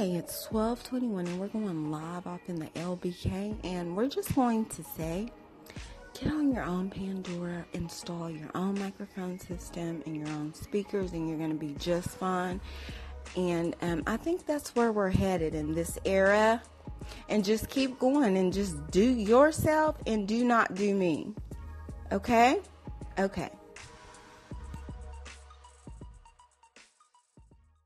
Hey, it's 1221 and we're going live off in the LBK and we're just going to say get on your own Pandora, install your own microphone system and your own speakers and you're going to be just fine. And um, I think that's where we're headed in this era. And just keep going and just do yourself and do not do me. Okay? Okay.